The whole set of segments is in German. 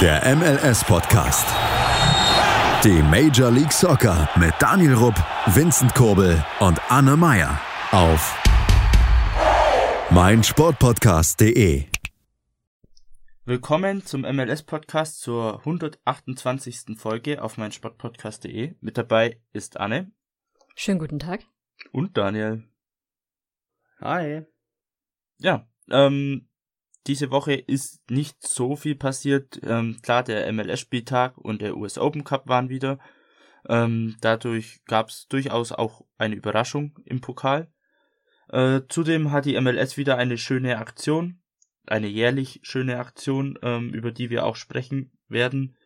Der MLS-Podcast. Die Major League Soccer mit Daniel Rupp, Vincent Kurbel und Anne Meyer auf meinsportpodcast.de. Willkommen zum MLS-Podcast zur 128. Folge auf meinsportpodcast.de. Mit dabei ist Anne. Schönen guten Tag. Und Daniel. Hi. Ja, ähm, diese Woche ist nicht so viel passiert. Ähm, klar, der MLS-Spieltag und der US Open Cup waren wieder. Ähm, dadurch gab es durchaus auch eine Überraschung im Pokal. Äh, zudem hat die MLS wieder eine schöne Aktion, eine jährlich schöne Aktion, ähm, über die wir auch sprechen werden.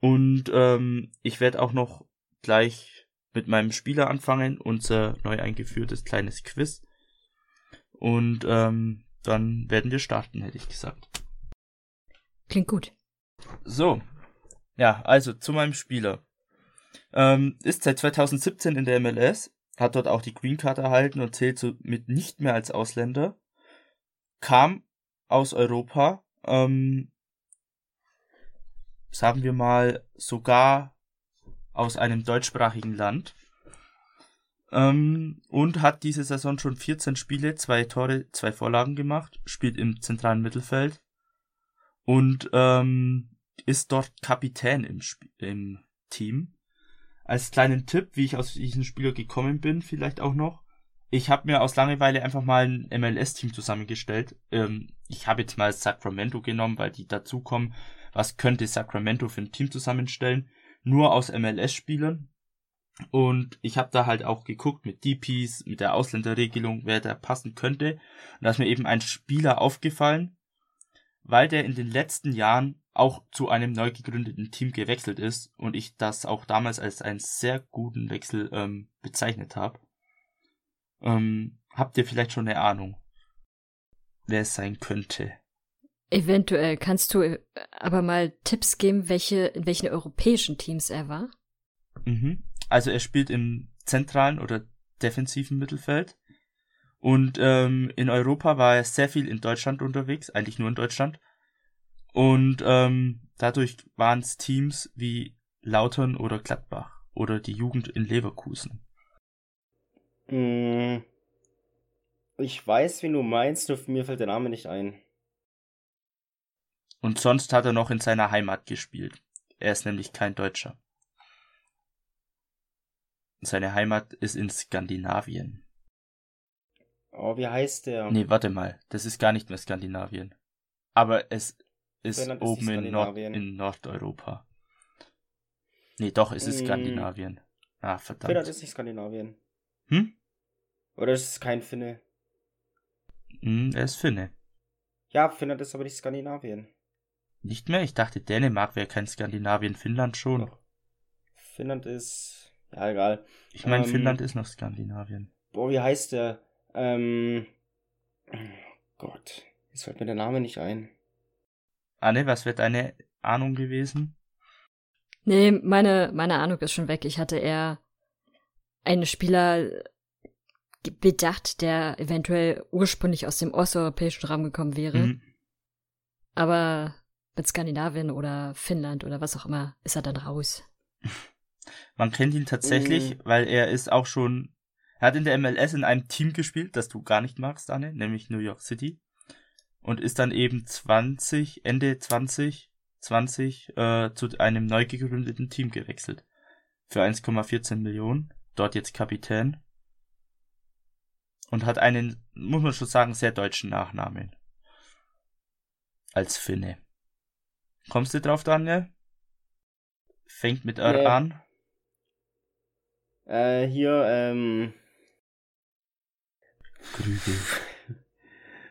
Und ähm, ich werde auch noch gleich mit meinem Spieler anfangen, unser neu eingeführtes kleines Quiz. Und ähm, dann werden wir starten, hätte ich gesagt. Klingt gut. So. Ja, also zu meinem Spieler. Ähm, ist seit 2017 in der MLS, hat dort auch die Green Card erhalten und zählt somit nicht mehr als Ausländer. Kam aus Europa, ähm, sagen wir mal sogar aus einem deutschsprachigen Land. Ähm, und hat diese Saison schon 14 Spiele, zwei Tore, zwei Vorlagen gemacht, spielt im zentralen Mittelfeld und ähm, ist dort Kapitän im, Sp im Team. Als kleinen Tipp, wie ich aus diesem Spieler gekommen bin, vielleicht auch noch. Ich habe mir aus Langeweile einfach mal ein MLS-Team zusammengestellt. Ähm, ich habe jetzt mal Sacramento genommen, weil die dazukommen. Was könnte Sacramento für ein Team zusammenstellen? Nur aus MLS-Spielern. Und ich habe da halt auch geguckt mit DPs, mit der Ausländerregelung, wer da passen könnte. Und da ist mir eben ein Spieler aufgefallen, weil der in den letzten Jahren auch zu einem neu gegründeten Team gewechselt ist und ich das auch damals als einen sehr guten Wechsel ähm, bezeichnet habe. Ähm, habt ihr vielleicht schon eine Ahnung, wer es sein könnte? Eventuell kannst du äh, aber mal Tipps geben, welche, in welchen europäischen Teams er war? Mhm. Also er spielt im zentralen oder defensiven Mittelfeld. Und ähm, in Europa war er sehr viel in Deutschland unterwegs, eigentlich nur in Deutschland. Und ähm, dadurch waren es Teams wie Lautern oder Gladbach oder die Jugend in Leverkusen. Mm, ich weiß, wie du meinst, nur mir fällt der Name nicht ein. Und sonst hat er noch in seiner Heimat gespielt. Er ist nämlich kein Deutscher. Seine Heimat ist in Skandinavien. Oh, wie heißt der? Nee, warte mal. Das ist gar nicht mehr Skandinavien. Aber es ist Finnland ist oben nicht in, Nord in Nordeuropa. Nee, doch, es ist Mm. Skandinavien. Ah, Finnland verdammt. ist nicht Skandinavien. Hm? Oder ist es kein Finne? Hm, er ist Finne. Ja, Finnland ist aber nicht Skandinavien. Nicht mehr? Ich dachte, Dänemark wäre kein Skandinavien, Finnland schon. Doch. Finnland ist. Ja, egal. Ich meine, Ähm, Finnland ist noch Skandinavien. Boah, wie heißt der? Ähm. Gott. Jetzt fällt mir der Name nicht ein. Anne, was wäre deine Ahnung gewesen? Nee, meine, meine Ahnung ist schon weg. Ich hatte eher einen Spieler bedacht, der eventuell ursprünglich aus dem osteuropäischen Raum gekommen wäre. Mhm. Aber mit Skandinavien oder Finnland oder was auch immer ist er dann raus. Man kennt ihn tatsächlich, Mhm. weil er ist auch schon, er hat in der MLS in einem Team gespielt, das du gar nicht magst, Anne, nämlich New York City. Und ist dann eben 20, Ende 20, 20 äh, zu einem neu gegründeten Team gewechselt. Für 1,14 Millionen. Dort jetzt Kapitän. Und hat einen, muss man schon sagen, sehr deutschen Nachnamen. Als Finne. Kommst du drauf, Daniel? Fängt mit R Nee. an. Äh, hier, ähm. Krügel.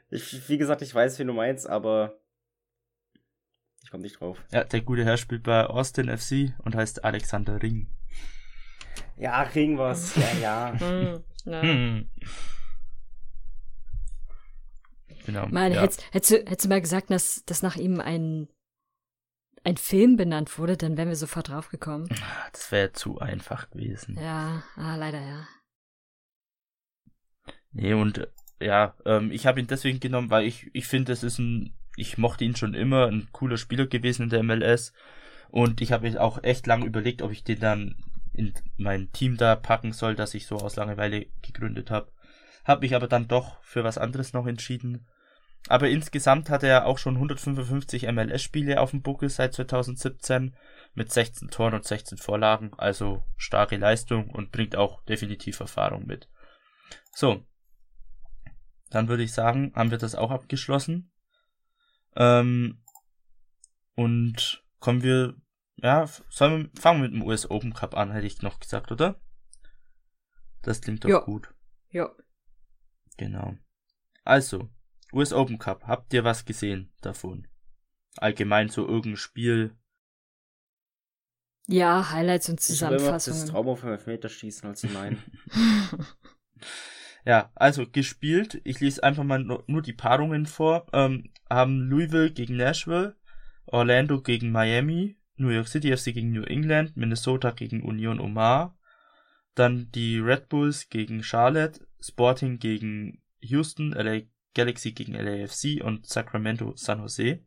Ich, wie gesagt, ich weiß, wie du meinst, aber. Ich komme nicht drauf. Ja, der gute Herr spielt bei Austin FC und heißt Alexander Ring. Ja, kriegen wir's. Ja, ja. Hm, ja. Hm. Genau. Mann, ja. hättest, hättest, du, hättest du mal gesagt, dass, dass nach ihm ein, ein Film benannt wurde, dann wären wir sofort draufgekommen. Das wäre zu einfach gewesen. Ja, ah, leider ja. Nee, und äh, ja, ähm, ich habe ihn deswegen genommen, weil ich, ich finde, das ist ein ich mochte ihn schon immer, ein cooler Spieler gewesen in der MLS. Und ich habe auch echt lange überlegt, ob ich den dann in mein Team da packen soll, das ich so aus Langeweile gegründet habe. Habe mich aber dann doch für was anderes noch entschieden. Aber insgesamt hat er auch schon 155 MLS-Spiele auf dem Buckel seit 2017 mit 16 Toren und 16 Vorlagen, also starke Leistung und bringt auch definitiv Erfahrung mit. So, dann würde ich sagen, haben wir das auch abgeschlossen. Ähm, und kommen wir, ja, sollen wir, fangen wir mit dem US Open Cup an, hätte ich noch gesagt, oder? Das klingt doch ja. gut. Ja. Genau. Also, US Open Cup, habt ihr was gesehen davon? Allgemein so irgendein Spiel? Ja, Highlights und Ich habe immer das Zusammenfassungen. Trauma vom Elfmeterschießen als mein. Ja, also gespielt, ich lese einfach mal nur nur die Paarungen vor, ähm, haben Louisville gegen Nashville, Orlando gegen Miami, New York City FC gegen New England, Minnesota gegen Union Omar, dann die Red Bulls gegen Charlotte, Sporting gegen Houston, LA Galaxy gegen LAFC und Sacramento San Jose.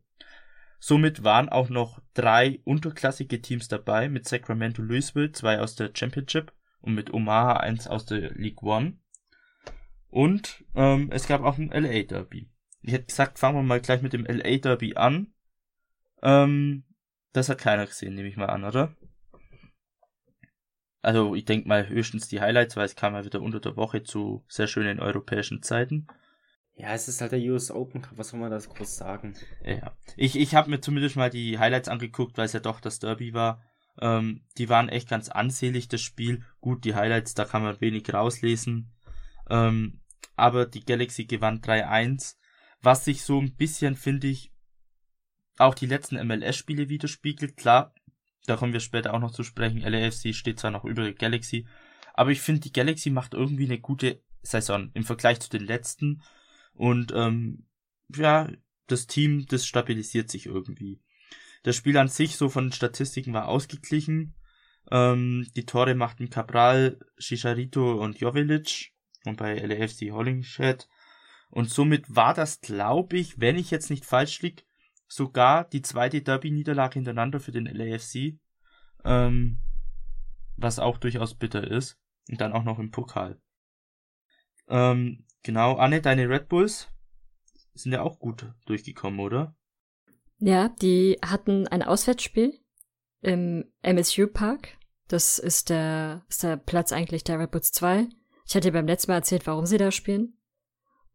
Somit waren auch noch drei unterklassige Teams dabei, mit Sacramento Louisville, zwei aus der Championship und mit Omaha eins aus der League One. Und ähm, es gab auch ein LA Derby. Ich hätte gesagt, fangen wir mal gleich mit dem LA Derby an. Ähm, das hat keiner gesehen, nehme ich mal an, oder? Also ich denke mal höchstens die Highlights, weil es kam ja wieder unter der Woche zu sehr schönen europäischen Zeiten. Ja, es ist halt der US Open Cup, was soll man das groß sagen? Ja. Ich, ich habe mir zumindest mal die Highlights angeguckt, weil es ja doch das Derby war. Ähm, die waren echt ganz ansehlich, das Spiel. Gut, die Highlights, da kann man wenig rauslesen. Ähm, aber die Galaxy gewann 3-1, was sich so ein bisschen, finde ich, auch die letzten MLS-Spiele widerspiegelt. Klar, da kommen wir später auch noch zu sprechen. LAFC steht zwar noch über der Galaxy, aber ich finde, die Galaxy macht irgendwie eine gute Saison im Vergleich zu den letzten. Und ähm, ja, das Team, das stabilisiert sich irgendwie. Das Spiel an sich, so von den Statistiken, war ausgeglichen. Ähm, die Tore machten Cabral, Chicharito und Jovelic und bei LAFC Hollingshead. Und somit war das, glaube ich, wenn ich jetzt nicht falsch lieg, sogar die zweite Derby-Niederlage hintereinander für den LAFC. Ähm, was auch durchaus bitter ist. Und dann auch noch im Pokal. Ähm, genau, Anne, deine Red Bulls sind ja auch gut durchgekommen, oder? Ja, die hatten ein Auswärtsspiel im MSU Park. Das ist der, ist der Platz eigentlich der Red Bulls 2. Ich hatte beim letzten Mal erzählt, warum sie da spielen.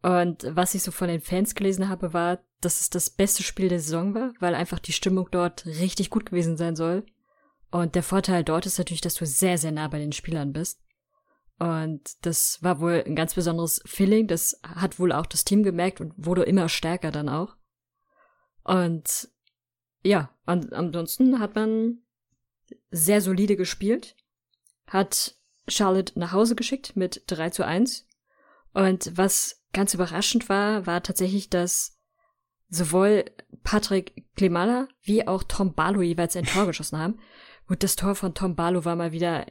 Und was ich so von den Fans gelesen habe, war, dass es das beste Spiel der Saison war, weil einfach die Stimmung dort richtig gut gewesen sein soll. Und der Vorteil dort ist natürlich, dass du sehr, sehr nah bei den Spielern bist. Und das war wohl ein ganz besonderes Feeling. Das hat wohl auch das Team gemerkt und wurde immer stärker dann auch. Und ja, an, ansonsten hat man sehr solide gespielt, hat Charlotte nach Hause geschickt mit 3 zu 1. Und was ganz überraschend war, war tatsächlich, dass sowohl Patrick Klimala wie auch Tom Barlow jeweils ein Tor geschossen haben. Gut, das Tor von Tom Barlow war mal wieder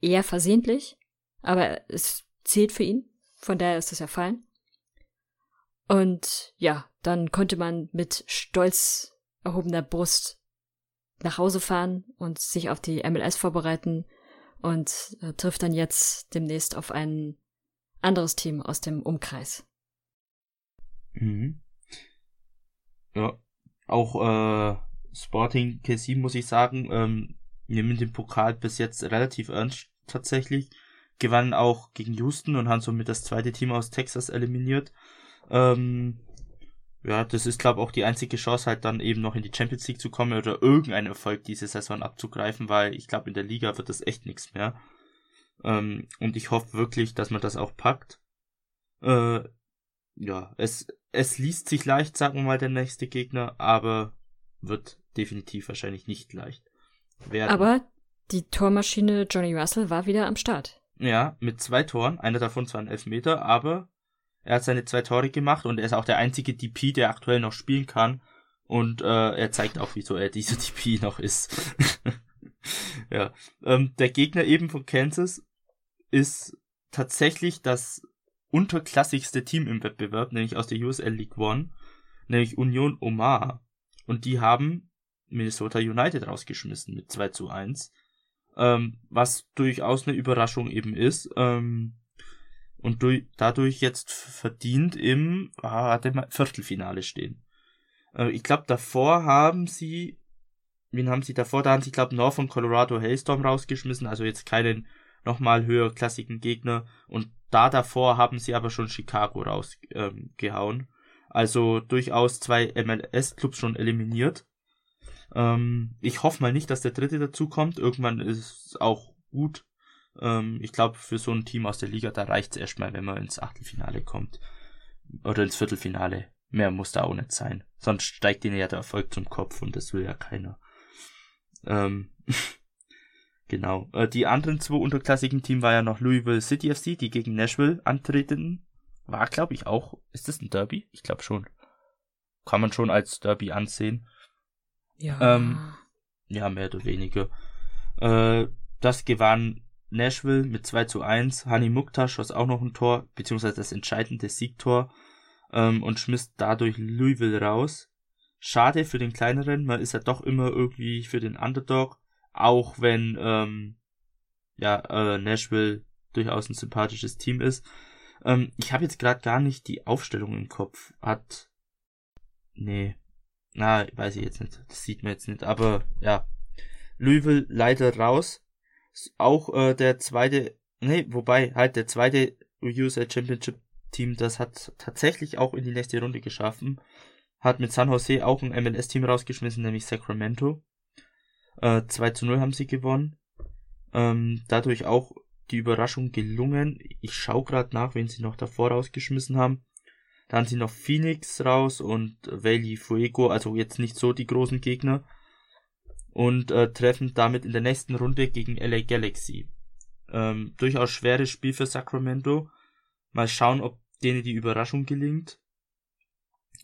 eher versehentlich, aber es zählt für ihn. Von daher ist es ja fein. Und ja, dann konnte man mit stolz erhobener Brust nach Hause fahren und sich auf die MLS vorbereiten und äh, trifft dann jetzt demnächst auf ein anderes Team aus dem Umkreis. Mhm. Ja, auch äh, Sporting KC muss ich sagen, ähm, nehmen den Pokal bis jetzt relativ ernst tatsächlich. Gewannen auch gegen Houston und haben somit das zweite Team aus Texas eliminiert. Ähm, ja, das ist, glaube auch die einzige Chance, halt dann eben noch in die Champions League zu kommen oder irgendeinen Erfolg diese Saison abzugreifen, weil ich glaube, in der Liga wird das echt nichts mehr. Ähm, und ich hoffe wirklich, dass man das auch packt. Äh, ja, es, es liest sich leicht, sagen wir mal, der nächste Gegner, aber wird definitiv wahrscheinlich nicht leicht werden. Aber die Tormaschine Johnny Russell war wieder am Start. Ja, mit zwei Toren, einer davon zwar ein Elfmeter, aber er hat seine zwei Tore gemacht und er ist auch der einzige DP, der aktuell noch spielen kann. Und äh, er zeigt auch, wieso er dieser DP noch ist. ja. Ähm, der Gegner eben von Kansas ist tatsächlich das unterklassigste Team im Wettbewerb, nämlich aus der USL League One. nämlich Union Omaha. Und die haben Minnesota United rausgeschmissen mit 2 zu 1. Ähm, was durchaus eine Überraschung eben ist. Ähm, und durch, dadurch jetzt verdient im ah, Viertelfinale stehen. Äh, ich glaube, davor haben sie, wen haben sie davor? Da haben sie, glaube ich, von Colorado Hailstorm rausgeschmissen, also jetzt keinen nochmal höherklassigen Gegner. Und da davor haben sie aber schon Chicago rausgehauen. Ähm, also durchaus zwei MLS-Clubs schon eliminiert. Ähm, ich hoffe mal nicht, dass der dritte dazu kommt. Irgendwann ist es auch gut. Ähm, ich glaube, für so ein Team aus der Liga, da reicht es erstmal, wenn man ins Achtelfinale kommt. Oder ins Viertelfinale. Mehr muss da auch nicht sein. Sonst steigt ihnen ja der Erfolg zum Kopf und das will ja keiner. Ähm, genau. Äh, die anderen zwei unterklassigen Teams war ja noch Louisville City FC, die gegen Nashville antreten. War, glaube ich, auch. Ist das ein Derby? Ich glaube schon. Kann man schon als Derby ansehen. Ja. Ähm, ja, mehr oder weniger. Äh, das gewann Nashville mit 2 zu 1. Hani Mukhtar schoss auch noch ein Tor, beziehungsweise das entscheidende Siegtor ähm, und schmiss dadurch Louisville raus. Schade für den kleineren, man ist ja doch immer irgendwie für den Underdog, auch wenn ähm, ja äh, Nashville durchaus ein sympathisches Team ist. Ähm, ich habe jetzt gerade gar nicht die Aufstellung im Kopf. Hat nee, na weiß ich jetzt nicht, das sieht man jetzt nicht, aber ja, Louisville leider raus. Auch äh, der zweite, nee, wobei halt der zweite USA Championship Team, das hat tatsächlich auch in die nächste Runde geschaffen. Hat mit San Jose auch ein MLS-Team rausgeschmissen, nämlich Sacramento. Äh, 2 zu 0 haben sie gewonnen. Ähm, dadurch auch die Überraschung gelungen. Ich schaue gerade nach, wen sie noch davor rausgeschmissen haben. Da haben sie noch Phoenix raus und Valley Fuego, also jetzt nicht so die großen Gegner. Und äh, treffen damit in der nächsten Runde gegen LA Galaxy. Ähm, durchaus schweres Spiel für Sacramento. Mal schauen, ob denen die Überraschung gelingt.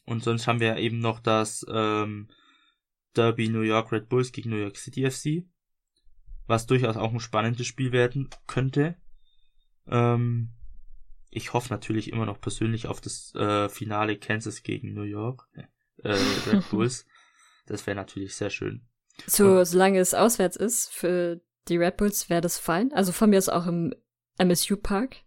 Und sonst haben wir eben noch das ähm, Derby New York Red Bulls gegen New York City FC, was durchaus auch ein spannendes Spiel werden könnte. Ähm, ich hoffe natürlich immer noch persönlich auf das äh, Finale Kansas gegen New York äh, Red Bulls. Das wäre natürlich sehr schön. So, Und, solange es auswärts ist für die Red Bulls, wäre das fein. Also von mir ist auch im MSU Park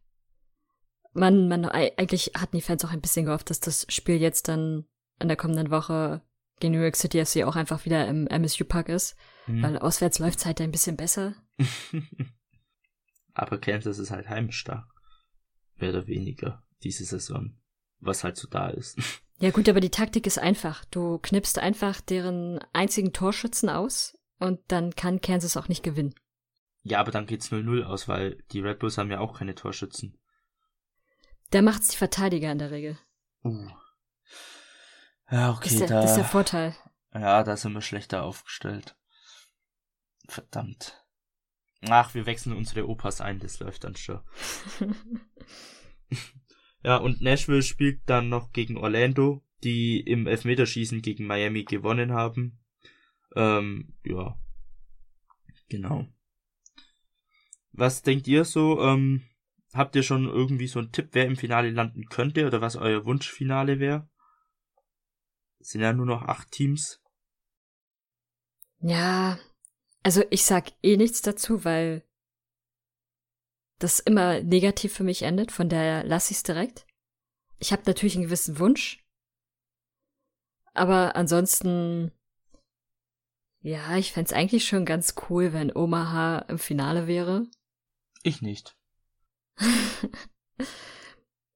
man, man, eigentlich hatten die Fans auch ein bisschen gehofft, dass das Spiel jetzt dann in der kommenden Woche gegen New York City FC auch einfach wieder im MSU Park ist, mhm. weil auswärts läuft es halt ein bisschen besser. Aber Kansas ist halt heimisch da. Mehr oder weniger diese Saison, was halt so da ist. Ja gut, aber die Taktik ist einfach. Du knippst einfach deren einzigen Torschützen aus und dann kann Kansas auch nicht gewinnen. Ja, aber dann geht's 0-0 aus, weil die Red Bulls haben ja auch keine Torschützen. Da macht's die Verteidiger in der Regel. Uh. Ja, okay, das ist der, da. Das ist der Vorteil. Ja, da sind wir schlechter aufgestellt. Verdammt. Ach, wir wechseln unsere Opas ein, das läuft dann schon. ja, und Nashville spielt dann noch gegen Orlando, die im Elfmeterschießen gegen Miami gewonnen haben. Ähm, ja. Genau. Was denkt ihr so? Ähm, Habt ihr schon irgendwie so einen Tipp, wer im Finale landen könnte oder was euer Wunschfinale wäre? Es sind ja nur noch acht Teams. Ja, also ich sag eh nichts dazu, weil das immer negativ für mich endet, von daher lasse ich's direkt. Ich habe natürlich einen gewissen Wunsch, aber ansonsten, ja, ich fände eigentlich schon ganz cool, wenn Omaha im Finale wäre. Ich nicht.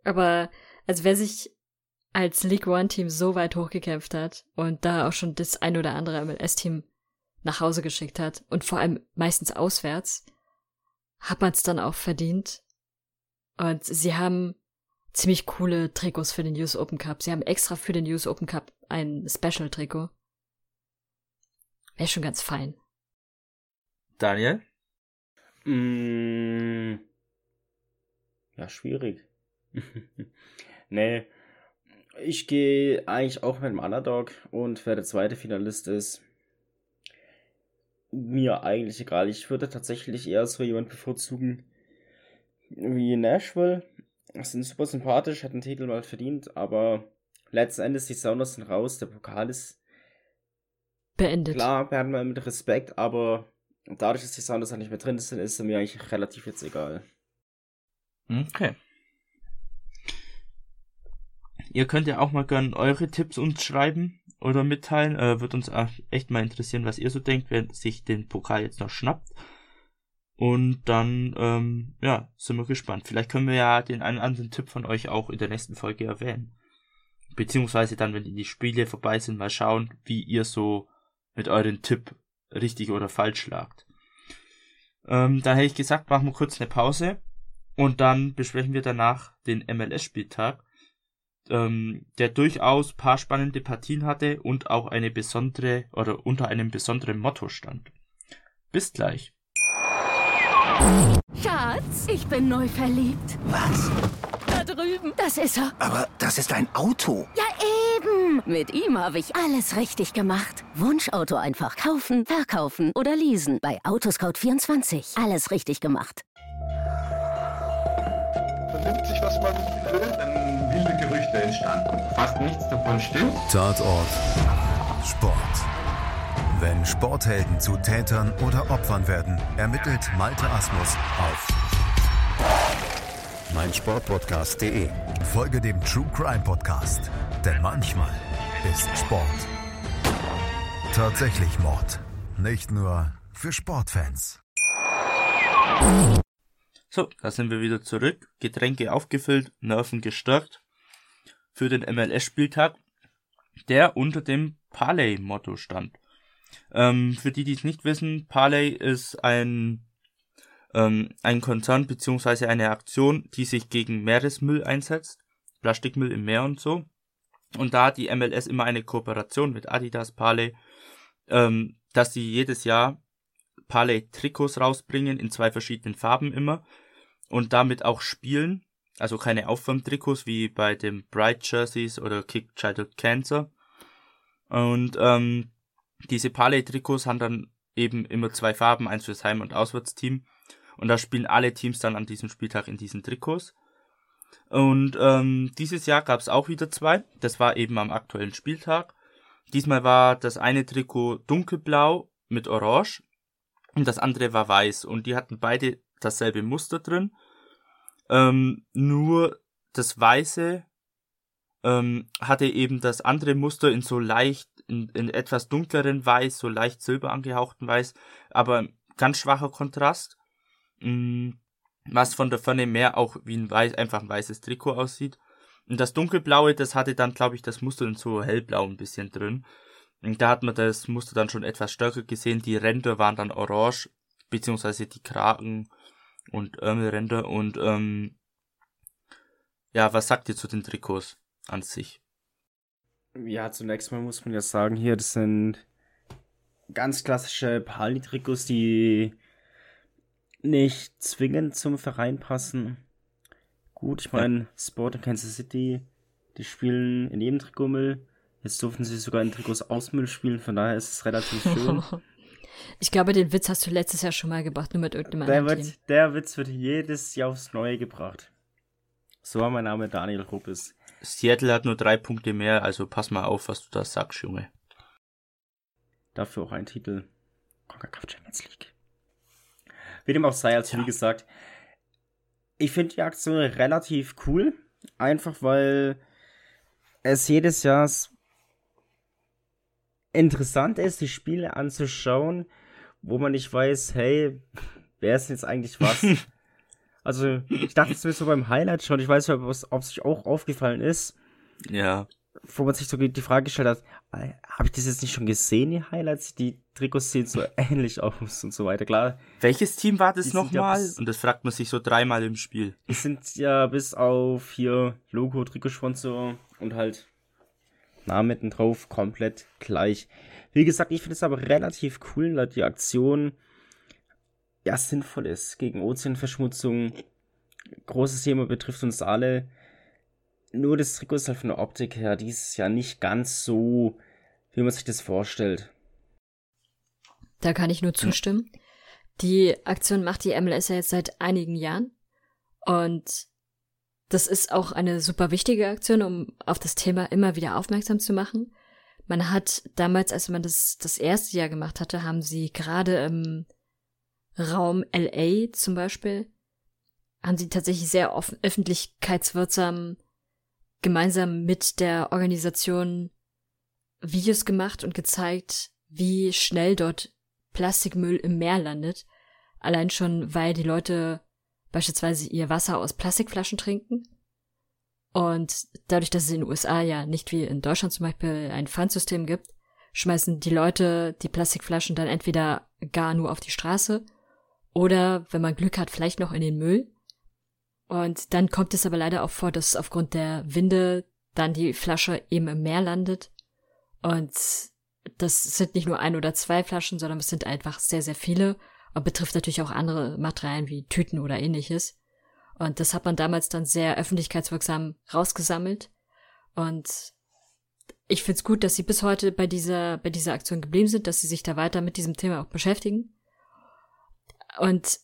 Aber also wer sich als League One Team so weit hochgekämpft hat und da auch schon das ein oder andere MLS-Team nach Hause geschickt hat und vor allem meistens auswärts, hat man es dann auch verdient. Und sie haben ziemlich coole Trikots für den US Open Cup. Sie haben extra für den US Open Cup ein Special-Trikot. Wäre schon ganz fein. Daniel? Mmh. Ja, schwierig. nee. Ich gehe eigentlich auch mit dem Underdog und wer der zweite Finalist ist, mir eigentlich egal. Ich würde tatsächlich eher so jemand bevorzugen wie Nashville. Das sind super sympathisch, hat den Titel mal verdient, aber letzten Endes, die Sounders sind raus, der Pokal ist Beendet. klar, werden wir mit Respekt, aber dadurch, dass die Sounders halt nicht mehr drin sind, ist es mir eigentlich relativ jetzt egal. Okay. Ihr könnt ja auch mal gerne eure Tipps uns schreiben oder mitteilen. Äh, wird uns echt mal interessieren, was ihr so denkt, wer sich den Pokal jetzt noch schnappt. Und dann, ähm, ja, sind wir gespannt. Vielleicht können wir ja den einen anderen Tipp von euch auch in der nächsten Folge erwähnen. Beziehungsweise dann, wenn die Spiele vorbei sind, mal schauen, wie ihr so mit euren Tipp richtig oder falsch lagt. Ähm, dann hätte ich gesagt, machen wir kurz eine Pause und dann besprechen wir danach den MLS-Spieltag, ähm, der durchaus paar spannende Partien hatte und auch eine besondere oder unter einem besonderen Motto stand. Bis gleich. Schatz, ich bin neu verliebt. Was? Da drüben. Das ist er. Aber das ist ein Auto. Ja, eben. Mit ihm habe ich alles richtig gemacht. Wunschauto einfach kaufen, verkaufen oder leasen. Bei Autoscout24. Alles richtig gemacht. Vernimmt sich, was man entstanden. Fast nichts davon stimmt. Tatort Sport. Wenn Sporthelden zu Tätern oder Opfern werden, ermittelt Malte Asmus auf meinsportpodcast.de. Folge dem True Crime Podcast, denn manchmal ist Sport tatsächlich Mord. Nicht nur für Sportfans. So, da sind wir wieder zurück. Getränke aufgefüllt, Nerven gestärkt für den MLS-Spieltag, der unter dem Parley-Motto stand. Ähm, für die, die es nicht wissen, Parley ist ein, ähm, ein Konzern beziehungsweise eine Aktion, die sich gegen Meeresmüll einsetzt, Plastikmüll im Meer und so. Und da hat die MLS immer eine Kooperation mit Adidas, Parley, ähm, dass sie jedes Jahr Parley Trikots rausbringen in zwei verschiedenen Farben immer und damit auch spielen. Also keine Aufwärmtrikots wie bei den Bright Jerseys oder Kick Childhood Cancer. Und ähm, diese Parley-Trikots haben dann eben immer zwei Farben, eins fürs Heim- und Auswärtsteam. Und da spielen alle Teams dann an diesem Spieltag in diesen Trikots. Und ähm, dieses Jahr gab es auch wieder zwei. Das war eben am aktuellen Spieltag. Diesmal war das eine Trikot dunkelblau mit orange und das andere war weiß. Und die hatten beide dasselbe Muster drin. Ähm, nur das weiße ähm, hatte eben das andere Muster in so leicht, in, in etwas dunkleren Weiß, so leicht silber angehauchten Weiß, aber ganz schwacher Kontrast. Mm, was von der Ferne mehr auch wie ein weiß, einfach ein weißes Trikot aussieht. Und das dunkelblaue, das hatte dann, glaube ich, das Muster in so hellblau ein bisschen drin. Und da hat man das Muster dann schon etwas stärker gesehen. Die Ränder waren dann orange, beziehungsweise die Kragen und Ärmelränder. Und ähm, ja, was sagt ihr zu den Trikots an sich? Ja, zunächst mal muss man ja sagen, hier, das sind ganz klassische Pali-Trikots, die nicht zwingend zum Verein passen. Gut, ich meine, Sport in Kansas City, die spielen in jedem Trikotmüll. Jetzt durften sie sogar in Trikots aus Müll spielen, von daher ist es relativ schön. Ich glaube, den Witz hast du letztes Jahr schon mal gebracht, nur mit irgendeinem der, anderen Team. wird, der Witz wird jedes Jahr aufs Neue gebracht. So war mein Name Daniel Ruppes. Seattle hat nur drei Punkte mehr, also pass mal auf, was du da sagst, Junge. Dafür auch ein Titel. CONCACAF Champions League. Wie dem auch sei, also wie gesagt, ich finde die Aktion relativ cool. Einfach weil es jedes Jahr interessant ist, die Spiele anzuschauen, wo man nicht weiß, hey, wer ist jetzt eigentlich was? also, ich dachte es mir so beim Highlight schon, ich weiß nicht, ob es ob es sich auch aufgefallen ist, Ja. wo man sich so die Frage gestellt hat, habe ich das jetzt nicht schon gesehen, die Highlights? Die Trikots sehen so ähnlich aus und so weiter. Klar, Welches Team war das ja nochmal? bis- Und das fragt man sich so dreimal im Spiel. die sind ja bis auf hier Logo, Trikotsponsor und halt Namen drauf komplett gleich. Wie gesagt, ich finde es aber relativ cool, da die Aktion ja sinnvoll ist gegen Ozeanverschmutzung. Großes Thema betrifft uns alle. Nur das Trikot ist halt von der Optik her dieses Jahr nicht ganz so, wie man sich das vorstellt. Da kann ich nur zustimmen. Die Aktion macht die MLS ja jetzt seit einigen Jahren. Und das ist auch eine super wichtige Aktion, um auf das Thema immer wieder aufmerksam zu machen. Man hat damals, als man das das erste Jahr gemacht hatte, haben sie gerade im Raum LA zum Beispiel, haben sie tatsächlich sehr offen, öffentlichkeitswirksam gemeinsam mit der Organisation Videos gemacht und gezeigt, wie schnell dort Plastikmüll im Meer landet. Allein schon, weil die Leute beispielsweise ihr Wasser aus Plastikflaschen trinken. Und dadurch, dass es in den USA ja nicht wie in Deutschland zum Beispiel ein Pfandsystem gibt, schmeißen die Leute die Plastikflaschen dann entweder gar nur auf die Straße oder, wenn man Glück hat, vielleicht noch in den Müll. Und dann kommt es aber leider auch vor, dass aufgrund der Winde dann die Flasche eben im Meer landet. Und das sind nicht nur ein oder zwei Flaschen, sondern es sind einfach sehr, sehr viele betrifft natürlich auch andere Materialien wie Tüten oder ähnliches. Und das hat man damals dann sehr öffentlichkeitswirksam rausgesammelt. Und ich find's gut, dass sie bis heute bei dieser, bei dieser Aktion geblieben sind, dass sie sich da weiter mit diesem Thema auch beschäftigen. Und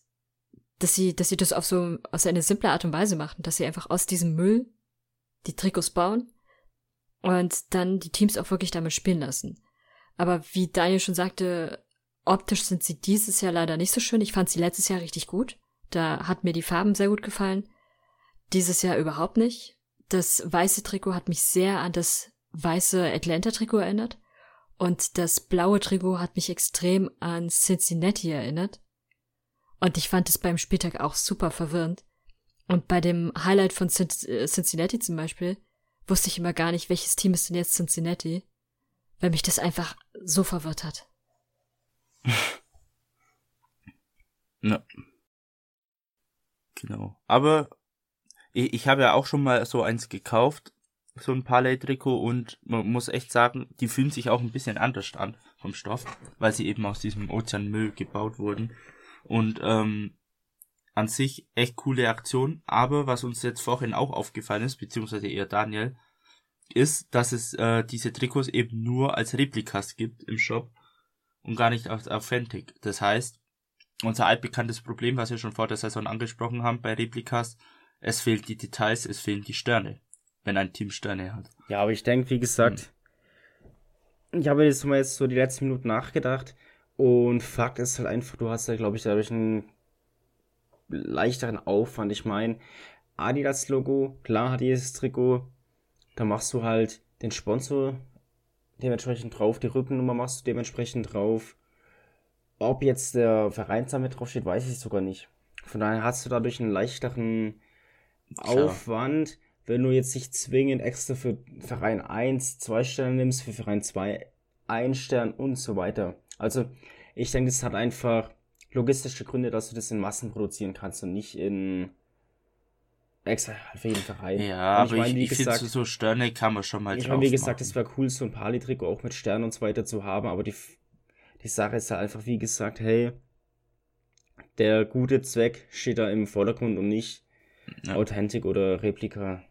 dass sie, dass sie das auf so, auf eine simple Art und Weise machen, dass sie einfach aus diesem Müll die Trikots bauen und dann die Teams auch wirklich damit spielen lassen. Aber wie Daniel schon sagte, optisch sind sie dieses Jahr leider nicht so schön. Ich fand sie letztes Jahr richtig gut. Da hat mir die Farben sehr gut gefallen. Dieses Jahr überhaupt nicht. Das weiße Trikot hat mich sehr an das weiße Atlanta-Trikot erinnert. Und das blaue Trikot hat mich extrem an Cincinnati erinnert. Und ich fand es beim Spieltag auch super verwirrend. Und bei dem Highlight von äh, Cincinnati zum Beispiel wusste ich immer gar nicht, welches Team ist denn jetzt Cincinnati, weil mich das einfach so verwirrt hat. Ja. Genau. Aber ich, ich habe ja auch schon mal so eins gekauft, so ein Palais-Trikot und man muss echt sagen, die fühlen sich auch ein bisschen anders an vom Stoff, weil sie eben aus diesem Ozeanmüll gebaut wurden. Und ähm, an sich echt coole Aktion, aber was uns jetzt vorhin auch aufgefallen ist, beziehungsweise eher Daniel, ist, dass es äh, diese Trikots eben nur als Replikas gibt im Shop und gar nicht als Authentic. Das heißt, unser altbekanntes Problem, was wir schon vor der Saison angesprochen haben bei Replikas, es fehlen die Details, es fehlen die Sterne, wenn ein Team Sterne hat. Ja, aber ich denke, wie gesagt, hm. ich habe jetzt mal jetzt so die letzten Minuten nachgedacht und Fakt ist halt einfach, du hast ja, glaube ich, dadurch einen leichteren Aufwand. Ich meine, Adidas-Logo, klar hat dieses Trikot, da machst du halt den Sponsor dementsprechend drauf, die Rückennummer machst du dementsprechend drauf. Ob jetzt der Vereinsname draufsteht, weiß ich sogar nicht. Von daher hast du dadurch einen leichteren Klar. Aufwand, wenn du jetzt nicht zwingend extra für Verein 1 zwei Sterne nimmst, für Verein 2 ein Stern und so weiter. Also ich denke, das hat einfach logistische Gründe, dass du das in Massen produzieren kannst und nicht in extra für jeden Verein. Ja, und aber ich, mein, ich, ich finde, so Sterne kann man schon mal Ich meine, wie gesagt, es wäre cool, so ein Pali-Trikot auch mit Sternen und so weiter zu haben, aber die, die Sache ist ja einfach, wie gesagt, hey, der gute Zweck steht da im Vordergrund und nicht ja. Authentic oder Replika.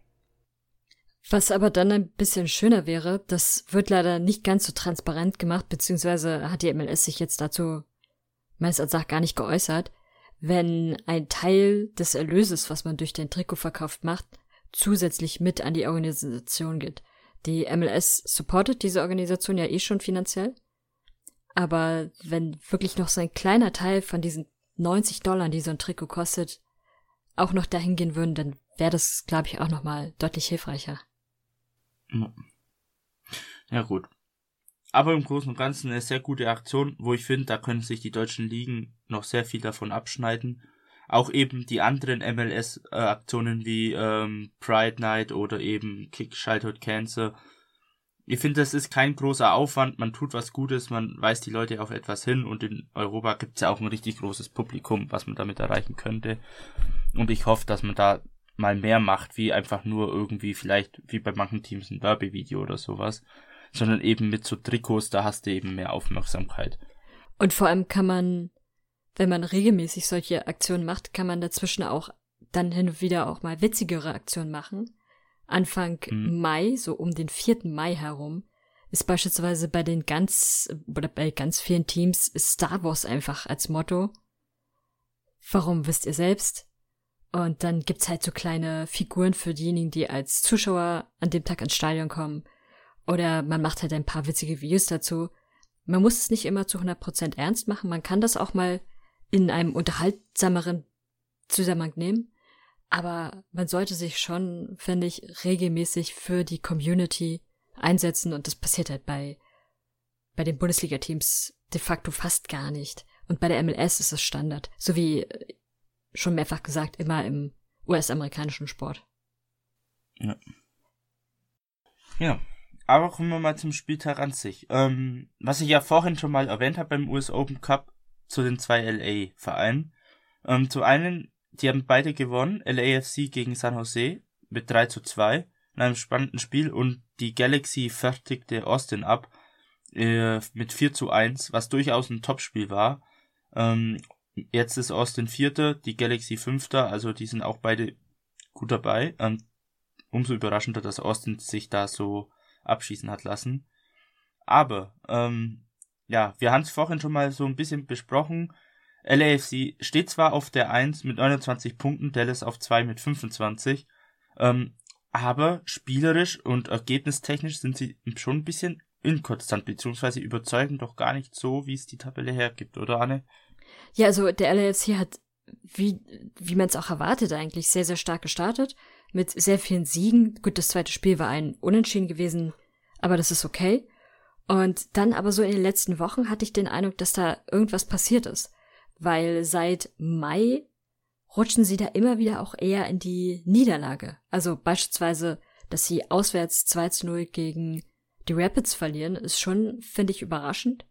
Was aber dann ein bisschen schöner wäre, das wird leider nicht ganz so transparent gemacht, beziehungsweise hat die MLS sich jetzt dazu meines Erachtens gar nicht geäußert, wenn ein Teil des Erlöses, was man durch den Trikotverkauf macht, zusätzlich mit an die Organisation geht. Die MLS supportet diese Organisation ja eh schon finanziell. Aber wenn wirklich noch so ein kleiner Teil von diesen 90 Dollar, die so ein Trikot kostet, auch noch dahin gehen würden, dann wäre das, glaube ich, auch nochmal deutlich hilfreicher. Ja, gut. Aber im Großen und Ganzen eine sehr gute Aktion, wo ich finde, da können sich die deutschen Ligen noch sehr viel davon abschneiden. Auch eben die anderen MLS-Aktionen wie ähm, Pride Night oder eben Kick Childhood Cancer. Ich finde, das ist kein großer Aufwand, man tut was Gutes, man weist die Leute auf etwas hin und in Europa gibt es ja auch ein richtig großes Publikum, was man damit erreichen könnte. Und ich hoffe, dass man da mal mehr macht, wie einfach nur irgendwie vielleicht wie bei manchen Teams ein Derby-Video oder sowas, sondern eben mit so Trikots, da hast du eben mehr Aufmerksamkeit. Und vor allem kann man, wenn man regelmäßig solche Aktionen macht, kann man dazwischen auch dann hin und wieder auch mal witzigere Aktionen machen. Anfang mhm. Mai, so um den 4. Mai herum, ist beispielsweise bei den ganz, oder bei ganz vielen Teams Star Wars einfach als Motto. Warum wisst ihr selbst? Und dann gibt's halt so kleine Figuren für diejenigen, die als Zuschauer an dem Tag ins Stadion kommen. Oder man macht halt ein paar witzige Videos dazu. Man muss es nicht immer zu 100% ernst machen. Man kann das auch mal in einem unterhaltsameren Zusammenhang nehmen. Aber man sollte sich schon, finde ich, regelmäßig für die Community einsetzen und das passiert halt bei, bei den Bundesliga-Teams de facto fast gar nicht. Und bei der MLS ist es Standard. So wie äh, schon mehrfach gesagt, immer im US-amerikanischen Sport. Ja. Ja. Aber kommen wir mal zum Spieltag an sich. Ähm, was ich ja vorhin schon mal erwähnt habe beim US Open Cup zu den zwei LA-Vereinen. Ähm, zu einen, die haben beide gewonnen, LAFC gegen San Jose mit 3 zu 2 in einem spannenden Spiel und die Galaxy fertigte Austin ab äh, mit 4 zu 1, was durchaus ein Topspiel war. Ähm, jetzt ist Austin Vierter, die Galaxy Fünfter, also die sind auch beide gut dabei. Ähm, umso überraschender, dass Austin sich da so abschießen hat lassen. Aber, ähm, ja, wir haben es vorhin schon mal so ein bisschen besprochen. LAFC steht zwar auf der 1 mit 29 Punkten, Dallas auf 2 mit 25, ähm, aber spielerisch und ergebnistechnisch sind sie schon ein bisschen inkonstant, beziehungsweise überzeugen doch gar nicht so, wie es die Tabelle hergibt, oder Anne? Ja, also der LAFC hat, wie, wie man es auch erwartet, eigentlich sehr, sehr stark gestartet, mit sehr vielen Siegen. Gut, das zweite Spiel war ein Unentschieden gewesen, aber das ist okay. Und dann aber so in den letzten Wochen hatte ich den Eindruck, dass da irgendwas passiert ist. Weil seit Mai rutschen sie da immer wieder auch eher in die Niederlage. Also beispielsweise, dass sie auswärts 2 zu 0 gegen die Rapids verlieren, ist schon, finde ich, überraschend.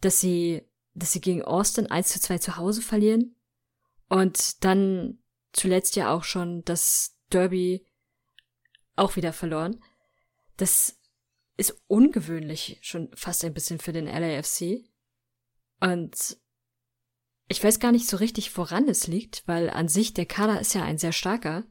Dass sie, dass sie gegen Austin 1 zu 2 zu Hause verlieren. Und dann zuletzt ja auch schon das Derby auch wieder verloren. Das ist ungewöhnlich schon fast ein bisschen für den LAFC. Und ich weiß gar nicht so richtig, woran es liegt, weil an sich der Kader ist ja ein sehr starker.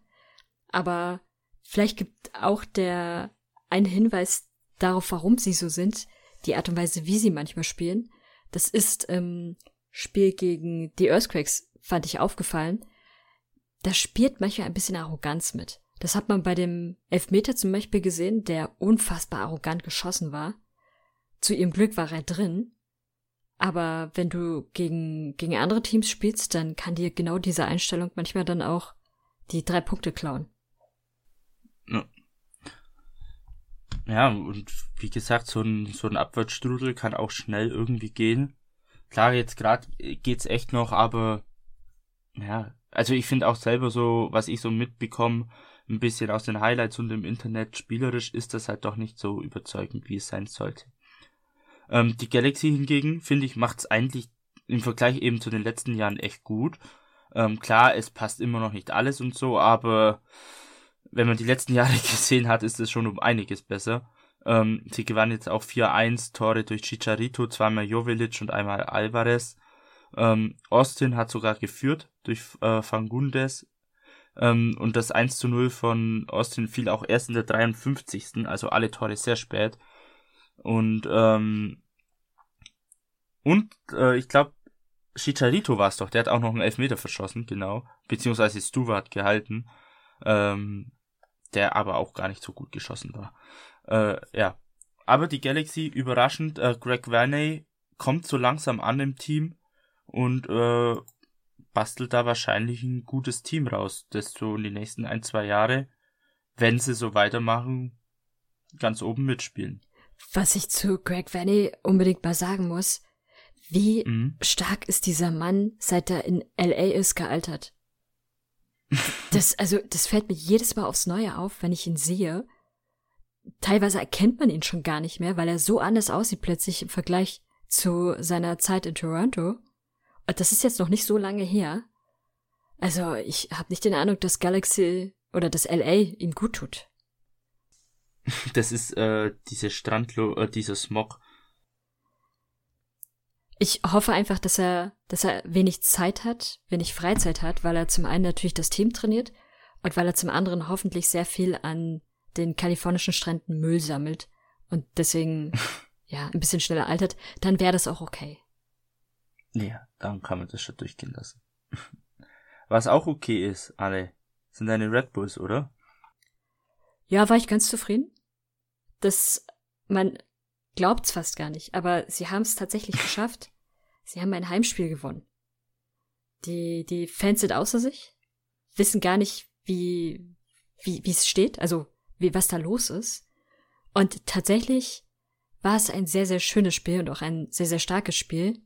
Aber vielleicht gibt auch der ein Hinweis darauf, warum sie so sind, die Art und Weise, wie sie manchmal spielen. Das ist im Spiel gegen die Earthquakes, fand ich aufgefallen. Da spielt manchmal ein bisschen Arroganz mit. Das hat man bei dem Elfmeter zum Beispiel gesehen, der unfassbar arrogant geschossen war. Zu ihrem Glück war er drin. Aber wenn du gegen, gegen andere Teams spielst, dann kann dir genau diese Einstellung manchmal dann auch die drei Punkte klauen. Ja. Ja, und wie gesagt, so ein, so ein Abwärtsstrudel kann auch schnell irgendwie gehen. Klar, jetzt gerade geht's echt noch, aber ja, also ich finde auch selber so, was ich so mitbekomme, ein bisschen aus den Highlights und im Internet spielerisch ist das halt doch nicht so überzeugend, wie es sein sollte. Ähm, die Galaxy hingegen, finde ich, macht es eigentlich im Vergleich eben zu den letzten Jahren echt gut. Ähm, klar, es passt immer noch nicht alles und so, aber wenn man die letzten Jahre gesehen hat, ist es schon um einiges besser. Ähm, sie gewann jetzt auch 4-1 Tore durch Chicharito, zweimal Jovelic und einmal Alvarez. Ähm, Austin hat sogar geführt durch äh, Fangundes. Ähm, und das 1 zu 0 von Austin fiel auch erst in der 53. Also alle Tore sehr spät. Und, ähm, und äh, ich glaube, Chicharito war es doch, der hat auch noch einen Elfmeter verschossen, genau. Beziehungsweise Stuart gehalten. Ähm, der aber auch gar nicht so gut geschossen war. Äh, ja. Aber die Galaxy, überraschend, äh, Greg Vanney kommt so langsam an im Team und äh, bastelt da wahrscheinlich ein gutes Team raus, das so in die nächsten ein, zwei Jahre, wenn sie so weitermachen, ganz oben mitspielen. Was ich zu Greg Vanney unbedingt mal sagen muss, wie mhm. stark ist dieser Mann, seit er in LA ist, gealtert? Das, also, das fällt mir jedes Mal aufs Neue auf, wenn ich ihn sehe. Teilweise erkennt man ihn schon gar nicht mehr, weil er so anders aussieht plötzlich im Vergleich zu seiner Zeit in Toronto. Das ist jetzt noch nicht so lange her. Also ich habe nicht den Eindruck, dass Galaxy oder das LA ihm gut tut. Das ist äh, diese Strandlo, äh, dieser Smog. Ich hoffe einfach, dass er, dass er wenig Zeit hat, wenig Freizeit hat, weil er zum einen natürlich das Team trainiert und weil er zum anderen hoffentlich sehr viel an den kalifornischen Stränden Müll sammelt und deswegen ja ein bisschen schneller altert, dann wäre das auch okay. Ja, dann kann man das schon durchgehen lassen. Was auch okay ist, alle, sind deine Red Bulls, oder? Ja, war ich ganz zufrieden. Das, man glaubt's fast gar nicht, aber sie haben es tatsächlich geschafft. Sie haben ein Heimspiel gewonnen. Die, die Fans sind außer sich, wissen gar nicht, wie, wie, wie es steht, also wie, was da los ist. Und tatsächlich war es ein sehr, sehr schönes Spiel und auch ein sehr, sehr starkes Spiel.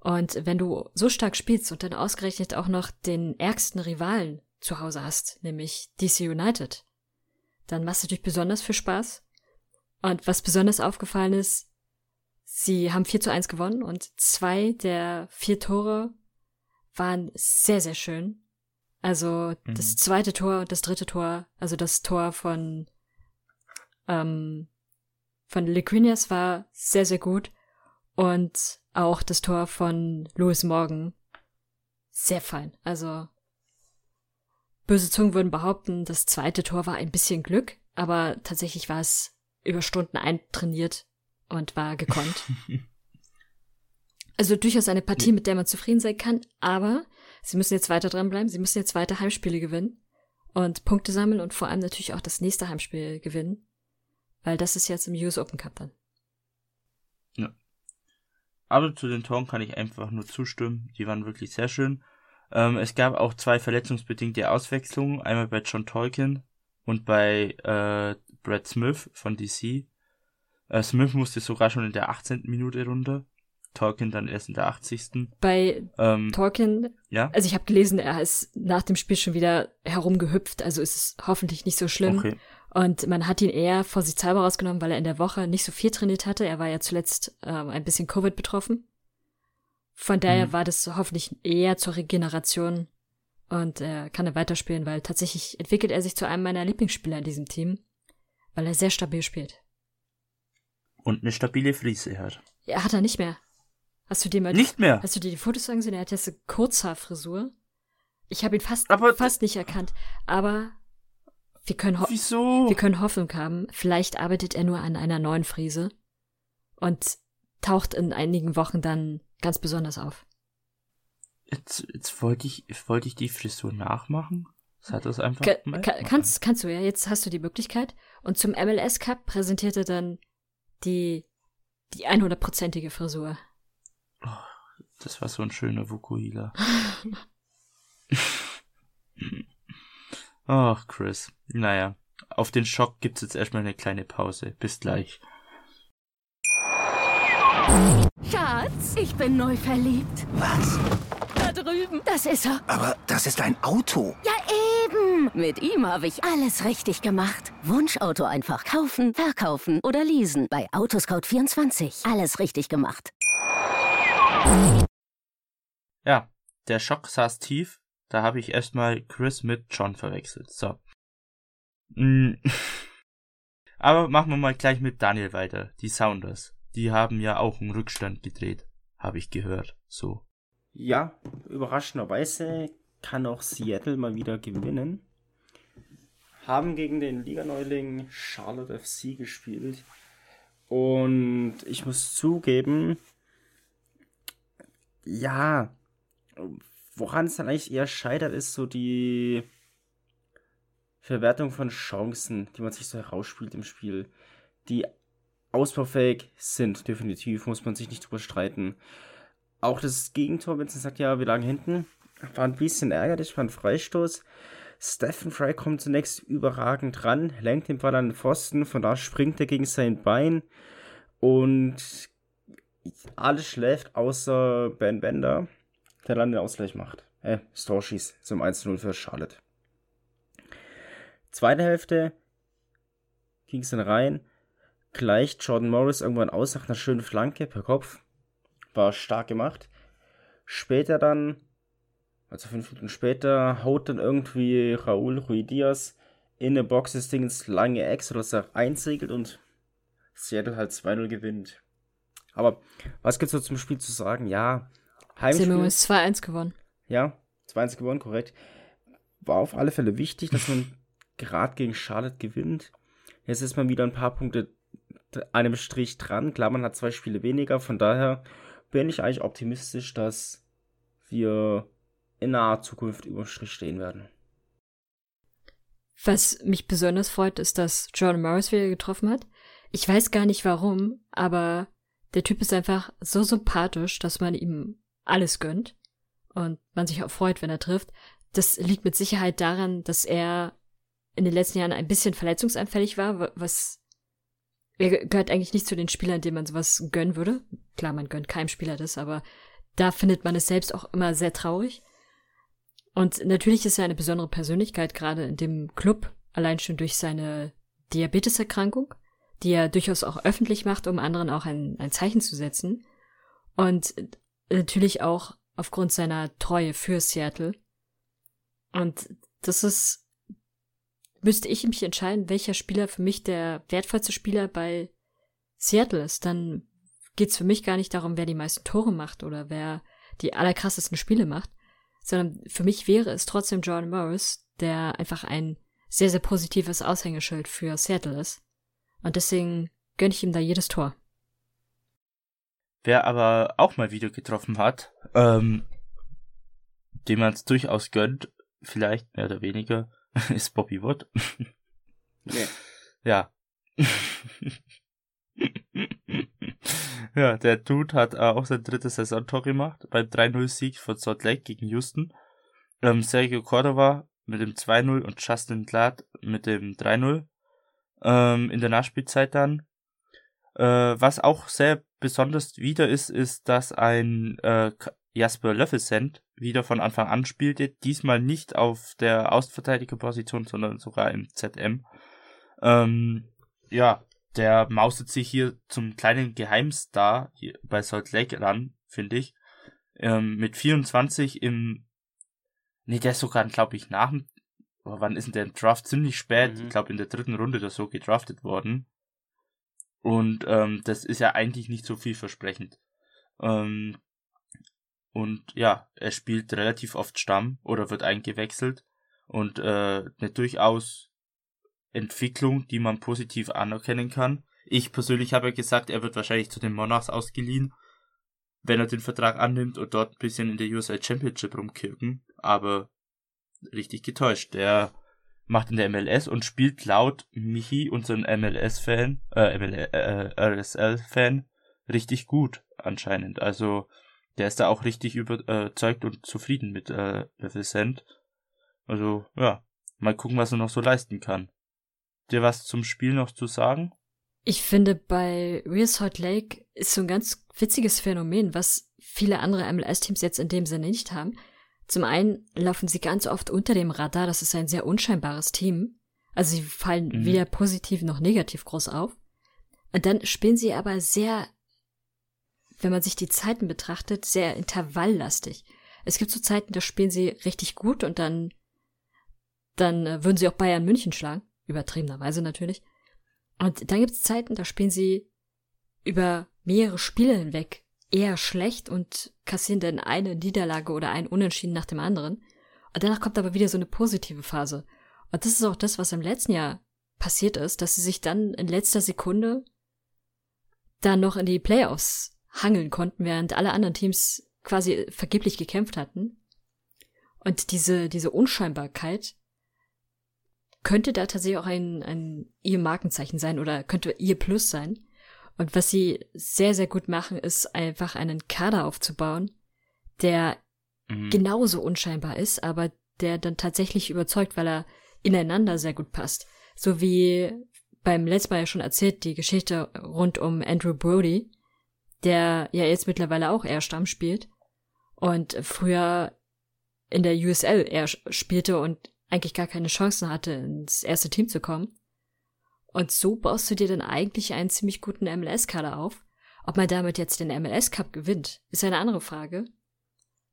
Und wenn du so stark spielst und dann ausgerechnet auch noch den ärgsten Rivalen zu Hause hast, nämlich DC United, dann machst du natürlich besonders viel Spaß. Und was besonders aufgefallen ist, sie haben 4 zu 1 gewonnen und zwei der vier Tore waren sehr, sehr schön. Also mhm. das zweite Tor und das dritte Tor, also das Tor von ähm, von Lequinias war sehr, sehr gut. Und auch das Tor von Louis Morgan sehr fein. Also böse Zungen würden behaupten, das zweite Tor war ein bisschen Glück, aber tatsächlich war es über Stunden eintrainiert und war gekonnt. also durchaus eine Partie, mit der man zufrieden sein kann, aber sie müssen jetzt weiter dranbleiben, sie müssen jetzt weiter Heimspiele gewinnen und Punkte sammeln und vor allem natürlich auch das nächste Heimspiel gewinnen. Weil das ist jetzt im US Open Cup dann. Aber zu den Toren kann ich einfach nur zustimmen. Die waren wirklich sehr schön. Ähm, es gab auch zwei verletzungsbedingte Auswechslungen. Einmal bei John Tolkien und bei äh, Brad Smith von DC. Äh, Smith musste sogar schon in der 18. Minute runter. Tolkien dann erst in der 80. Bei ähm, Tolkien, ja? also ich habe gelesen, er ist nach dem Spiel schon wieder herumgehüpft, also ist es hoffentlich nicht so schlimm. Okay. Und man hat ihn eher vorsichtshalber rausgenommen, weil er in der Woche nicht so viel trainiert hatte. Er war ja zuletzt ähm, ein bisschen Covid betroffen. Von daher mhm. war das hoffentlich eher zur Regeneration und er kann er weiterspielen, weil tatsächlich entwickelt er sich zu einem meiner Lieblingsspieler in diesem Team, weil er sehr stabil spielt. Und eine stabile Friese hat. Ja, hat er nicht mehr. Hast du dir mal nicht mehr? Hast du dir die Fotos angesehen? Er hat jetzt eine Kurzhaarfrisur. Ich habe ihn fast aber fast nicht erkannt, aber wir können, Wieso? wir können Hoffnung haben. Vielleicht arbeitet er nur an einer neuen Frise und taucht in einigen Wochen dann ganz besonders auf. Jetzt, jetzt wollte ich, wollte ich die Frisur nachmachen. Das hat das einfach. Ka ka kannst, kannst du ja. Jetzt hast du die Möglichkeit. Und zum MLS Cup präsentiert er dann die, die 100%ige Frisur. Oh, das war so ein schöner Vukuhila. Ach, Chris. Naja, auf den Schock gibt's jetzt erstmal eine kleine Pause. Bis gleich. Schatz, ich bin neu verliebt. Was? Da drüben. Das ist er. Aber das ist ein Auto. Ja, eben. Mit ihm habe ich alles richtig gemacht. Wunschauto einfach kaufen, verkaufen oder leasen. Bei Autoscout24. Alles richtig gemacht. Ja, der Schock saß tief da habe ich erstmal Chris mit John verwechselt. So. Mm. Aber machen wir mal gleich mit Daniel weiter. Die Sounders. Die haben ja auch einen Rückstand gedreht. Habe ich gehört. So. Ja, überraschenderweise kann auch Seattle mal wieder gewinnen. Haben gegen den Liganeuling Charlotte FC gespielt. Und ich muss zugeben, ja, woran es dann eigentlich eher scheitert, ist so die Verwertung von Chancen, die man sich so herausspielt im Spiel. Die ausbaufähig sind, definitiv, muss man sich nicht drüber streiten. Auch das Gegentor, wenn es sagt, ja, wir lagen hinten, war ein bisschen ärgerlich, war ein Freistoß. Stephen Fry kommt zunächst überragend ran, lenkt den Ball an den Pfosten, von da springt er gegen sein Bein und alles schläft außer Ben Bender der dann den Ausgleich macht. Äh, Storchies zum 1-0 für Charlotte. Zweite Hälfte ging es dann rein. Gleicht Jordan Morris irgendwann aus nach einer schönen Flanke per Kopf. War stark gemacht. Später dann, also fünf Minuten später, haut dann irgendwie Raúl Rui Diaz in der Box des Dings lange Eck, sodass er einsegelt und Seattle halt 2-0 gewinnt. Aber was gibt's so zum Spiel zu sagen? Ja, Heimspiel. Sie haben übrigens 2-1 gewonnen. Ja, 2-1 gewonnen, korrekt. War auf alle Fälle wichtig, dass man gerade gegen Charlotte gewinnt. Jetzt ist man wieder ein paar Punkte einem Strich dran. Klar, man hat zwei Spiele weniger, von daher bin ich eigentlich optimistisch, dass wir in naher Zukunft über Strich stehen werden. Was mich besonders freut, ist, dass Jordan Morris wieder getroffen hat. Ich weiß gar nicht warum, aber der Typ ist einfach so sympathisch, dass man ihm alles gönnt und man sich auch freut, wenn er trifft. Das liegt mit Sicherheit daran, dass er in den letzten Jahren ein bisschen verletzungsanfällig war, was er gehört eigentlich nicht zu den Spielern, denen man sowas gönnen würde. Klar, man gönnt keinem Spieler das, aber da findet man es selbst auch immer sehr traurig. Und natürlich ist er eine besondere Persönlichkeit, gerade in dem Club, allein schon durch seine Diabeteserkrankung, die er durchaus auch öffentlich macht, um anderen auch ein, ein Zeichen zu setzen. Und natürlich auch aufgrund seiner Treue für Seattle. Und das ist, müsste ich mich entscheiden, welcher Spieler für mich der wertvollste Spieler bei Seattle ist, dann geht's für mich gar nicht darum, wer die meisten Tore macht oder wer die allerkrassesten Spiele macht, sondern für mich wäre es trotzdem Jordan Morris, der einfach ein sehr, sehr positives Aushängeschild für Seattle ist. Und deswegen gönne ich ihm da jedes Tor. Wer aber auch mal wieder getroffen hat, ähm, dem man es durchaus gönnt, vielleicht mehr oder weniger, ist Bobby Wood. Nee. Ja. ja, der Dude hat äh, auch sein drittes Saisontor gemacht beim 3-0-Sieg von Salt Lake gegen Houston. Ähm, Sergio Cordova mit dem 2-0 und Justin Glad mit dem 3-0 ähm, in der Nachspielzeit dann. Äh, was auch sehr besonders wieder ist, ist, dass ein äh, Jasper Löffelsend wieder von Anfang an spielte, diesmal nicht auf der Außenverteidigerposition, sondern sogar im ZM. Ähm, ja, der maustet sich hier zum kleinen Geheimstar bei Salt Lake ran, finde ich. Ähm, mit 24 im, nee, der ist sogar, glaube ich, nach dem, oh, wann ist denn der im Draft? Ziemlich spät, Mhm. ich glaube in der dritten Runde oder so gedraftet worden. Und ähm, das ist ja eigentlich nicht so vielversprechend. Ähm, und ja, er spielt relativ oft Stamm oder wird eingewechselt. Und äh, eine durchaus Entwicklung, die man positiv anerkennen kann. Ich persönlich habe ja gesagt, er wird wahrscheinlich zu den Monarchs ausgeliehen, wenn er den Vertrag annimmt und dort ein bisschen in der USA Championship rumkirken. Aber richtig getäuscht. Der macht in der MLS und spielt laut Michi, unseren MLS-Fan, äh, ML, äh, RSL-Fan, richtig gut anscheinend. Also der ist da auch richtig überzeugt und zufrieden mit äh, Vincent. Also ja, mal gucken, was er noch so leisten kann. Dir was zum Spiel noch zu sagen? Ich finde, bei Real Salt Lake ist so ein ganz witziges Phänomen, was viele andere MLS-Teams jetzt in dem Sinne nicht haben. Zum einen laufen sie ganz oft unter dem Radar, das ist ein sehr unscheinbares Team. Also sie fallen Mhm. weder positiv noch negativ groß auf. Und dann spielen sie aber sehr, wenn man sich die Zeiten betrachtet, sehr intervalllastig. Es gibt so Zeiten, da spielen sie richtig gut und dann, dann äh, würden sie auch Bayern München schlagen. Übertriebenerweise natürlich. Und dann gibt es Zeiten, da spielen sie über mehrere Spiele hinweg eher schlecht und kassieren dann eine Niederlage oder ein Unentschieden nach dem anderen. Und danach kommt aber wieder so eine positive Phase. Und das ist auch das, was im letzten Jahr passiert ist, dass sie sich dann in letzter Sekunde dann noch in die Playoffs hangeln konnten, während alle anderen Teams quasi vergeblich gekämpft hatten. Und diese, diese Unscheinbarkeit könnte da tatsächlich auch ein, ein ihr Markenzeichen sein oder könnte ihr Plus sein. Und was sie sehr, sehr gut machen, ist einfach einen Kader aufzubauen, der Mhm. genauso unscheinbar ist, aber der dann tatsächlich überzeugt, weil er ineinander sehr gut passt. So wie beim letzten Mal ja schon erzählt, die Geschichte rund um Andrew Brody, der ja jetzt mittlerweile auch eher Stamm spielt und früher in der USL eher spielte und eigentlich gar keine Chancen hatte, ins erste Team zu kommen. Und so baust du dir dann eigentlich einen ziemlich guten MLS-Kader auf. Ob man damit jetzt den MLS-Cup gewinnt, ist eine andere Frage.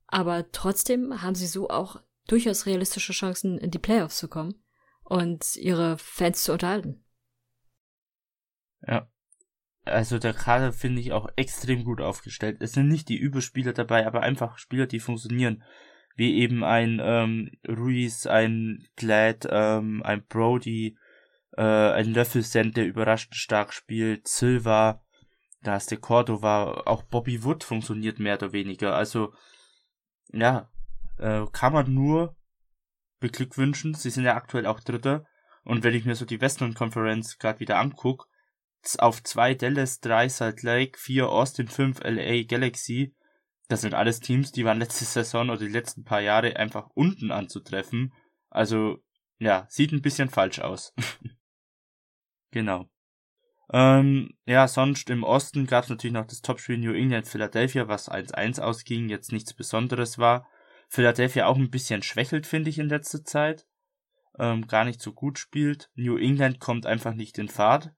Aber trotzdem haben sie so auch durchaus realistische Chancen, in die Playoffs zu kommen und ihre Fans zu unterhalten. Ja. Also der Kader finde ich auch extrem gut aufgestellt. Es sind nicht die Überspieler dabei, aber einfach Spieler, die funktionieren. Wie eben ein ähm, Ruiz, ein Glad, ähm, ein Brody, äh, ein Löffelsend, der überraschend stark spielt, Silva, da ist der Cordova, auch Bobby Wood funktioniert mehr oder weniger. Also, ja, Äh, kann man nur beglückwünschen. Sie sind ja aktuell auch Dritter. Und wenn ich mir so die Western Conference gerade wieder angucke, auf zwei Dallas, drei Salt Lake, vier Austin, fünf LA Galaxy, das sind alles Teams, die waren letzte Saison oder die letzten paar Jahre einfach unten anzutreffen. Also, ja, sieht ein bisschen falsch aus. genau. Ähm, ja, sonst im Osten gab es natürlich noch das Topspiel New England Philadelphia, was 1-1 ausging, jetzt nichts Besonderes war. Philadelphia auch ein bisschen schwächelt, finde ich, in letzter Zeit. Ähm, gar nicht so gut spielt. New England kommt einfach nicht in Fahrt.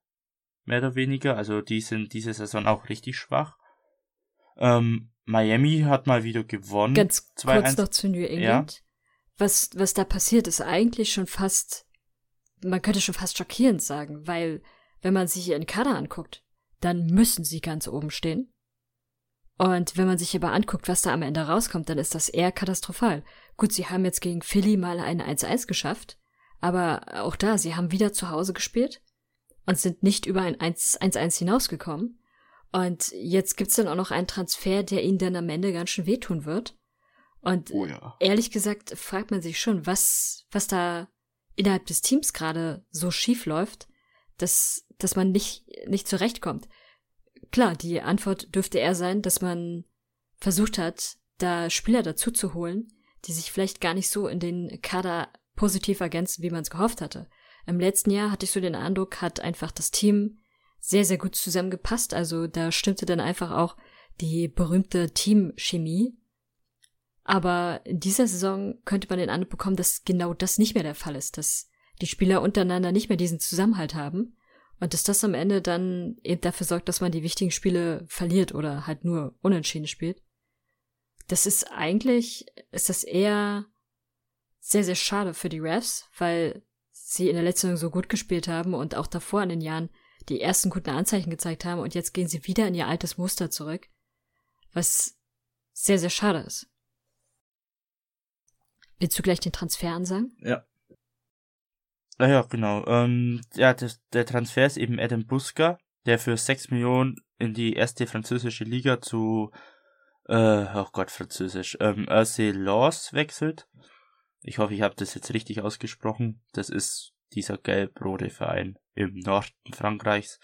Mehr oder weniger. Also die sind diese Saison auch richtig schwach. Ähm, Miami hat mal wieder gewonnen. Ganz kurz noch zu New England. Ja. Was, was da passiert, ist eigentlich schon fast, man könnte schon fast schockierend sagen, weil wenn man sich ihren Kader anguckt, dann müssen sie ganz oben stehen. Und wenn man sich aber anguckt, was da am Ende rauskommt, dann ist das eher katastrophal. Gut, sie haben jetzt gegen Philly mal ein 1-1 geschafft, aber auch da, sie haben wieder zu Hause gespielt und sind nicht über ein 1-1 hinausgekommen. Und jetzt gibt's dann auch noch einen Transfer, der ihnen dann am Ende ganz schön wehtun wird. Und oh ja. ehrlich gesagt fragt man sich schon, was, was da innerhalb des Teams gerade so schief läuft, dass, dass man nicht, nicht zurechtkommt. Klar, die Antwort dürfte eher sein, dass man versucht hat, da Spieler dazu zu holen, die sich vielleicht gar nicht so in den Kader positiv ergänzen, wie man es gehofft hatte. Im letzten Jahr hatte ich so den Eindruck, hat einfach das Team sehr, sehr gut zusammengepasst. Also da stimmte dann einfach auch die berühmte Teamchemie. Aber in dieser Saison könnte man den Eindruck bekommen, dass genau das nicht mehr der Fall ist, dass die Spieler untereinander nicht mehr diesen Zusammenhalt haben und dass das am Ende dann eben dafür sorgt, dass man die wichtigen Spiele verliert oder halt nur unentschieden spielt. Das ist eigentlich, ist das eher sehr, sehr schade für die Refs, weil sie in der letzten Saison so gut gespielt haben und auch davor in den Jahren die ersten guten Anzeichen gezeigt haben und jetzt gehen sie wieder in ihr altes Muster zurück, was sehr, sehr schade ist. Willst du gleich den Transfer ansagen? Ja. Ah ja, genau. Ähm, ja, das, der Transfer ist eben Adam Buska, der für 6 Millionen in die erste französische Liga zu, äh, oh Gott, französisch, ähm, RC Laws wechselt. Ich hoffe, ich habe das jetzt richtig ausgesprochen. Das ist dieser gelb-rote Verein im Norden Frankreichs.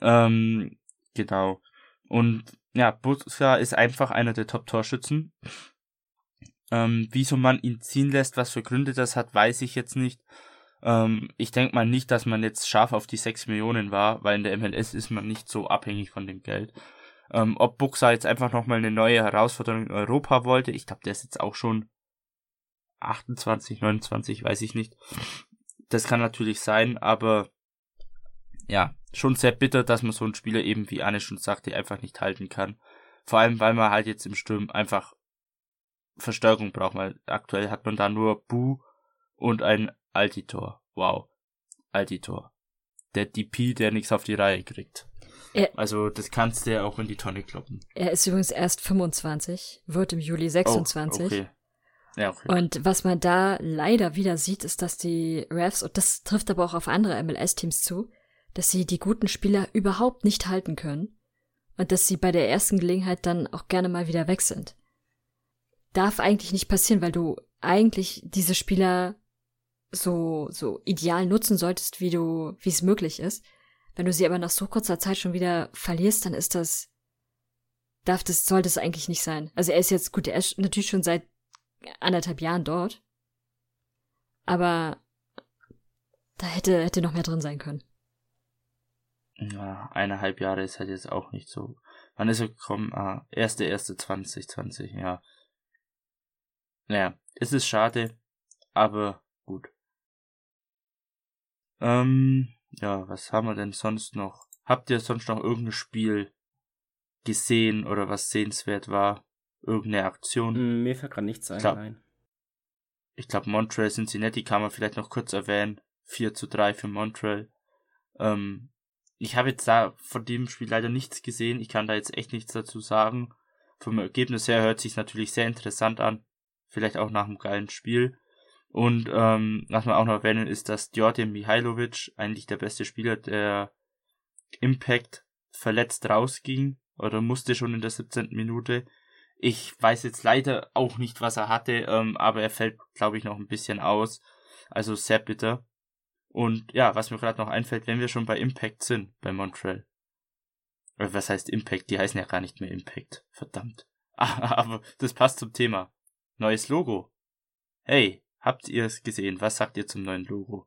Ähm, genau. Und ja, Buska ist einfach einer der Top-Torschützen. Ähm, wieso man ihn ziehen lässt, was für Gründe das hat, weiß ich jetzt nicht. Ähm, ich denke mal nicht, dass man jetzt scharf auf die 6 Millionen war, weil in der MLS ist man nicht so abhängig von dem Geld. Ähm, ob Buxa jetzt einfach nochmal eine neue Herausforderung in Europa wollte, ich glaube, der ist jetzt auch schon 28, 29, weiß ich nicht. Das kann natürlich sein, aber ja, schon sehr bitter, dass man so einen Spieler eben, wie Anne schon sagte, einfach nicht halten kann. Vor allem, weil man halt jetzt im Sturm einfach Verstärkung braucht, weil aktuell hat man da nur Bu und ein Altitor. Wow. Altitor. Der DP, der nichts auf die Reihe kriegt. Er, also das kannst du ja auch in die Tonne kloppen. Er ist übrigens erst 25, wird im Juli 26. Oh, okay. Ja, okay. Und was man da leider wieder sieht, ist, dass die Refs, und das trifft aber auch auf andere MLS-Teams zu, dass sie die guten Spieler überhaupt nicht halten können und dass sie bei der ersten Gelegenheit dann auch gerne mal wieder weg sind. Darf eigentlich nicht passieren, weil du eigentlich diese Spieler so, so ideal nutzen solltest, wie du, wie es möglich ist. Wenn du sie aber nach so kurzer Zeit schon wieder verlierst, dann ist das, darf das, soll das eigentlich nicht sein. Also er ist jetzt, gut, er ist natürlich schon seit anderthalb Jahren dort. Aber da hätte, hätte noch mehr drin sein können. Ja, eineinhalb Jahre ist halt jetzt auch nicht so. Wann ist er gekommen? Ah, erste, erste 2020, ja. Naja, es ist schade, aber gut. Ähm, ja, was haben wir denn sonst noch? Habt ihr sonst noch irgendein Spiel gesehen oder was sehenswert war? Irgendeine Aktion? Mm, mir fällt gerade nichts ein, glaub, nein. Ich glaube, Montreal Cincinnati kann man vielleicht noch kurz erwähnen. 4 zu 3 für Montreal. Ähm, ich habe jetzt da von dem Spiel leider nichts gesehen. Ich kann da jetzt echt nichts dazu sagen. Vom Ergebnis her hört sich natürlich sehr interessant an. Vielleicht auch nach einem geilen Spiel. Und ähm, was man auch noch erwähnen ist, dass Djordje Mihailovic, eigentlich der beste Spieler der Impact, verletzt rausging oder musste schon in der 17. Minute. Ich weiß jetzt leider auch nicht, was er hatte, ähm, aber er fällt, glaube ich, noch ein bisschen aus. Also sehr bitter. Und ja, was mir gerade noch einfällt, wenn wir schon bei Impact sind, bei Montreal. Oder was heißt Impact? Die heißen ja gar nicht mehr Impact. Verdammt. aber das passt zum Thema. Neues Logo. Hey, habt ihr es gesehen? Was sagt ihr zum neuen Logo?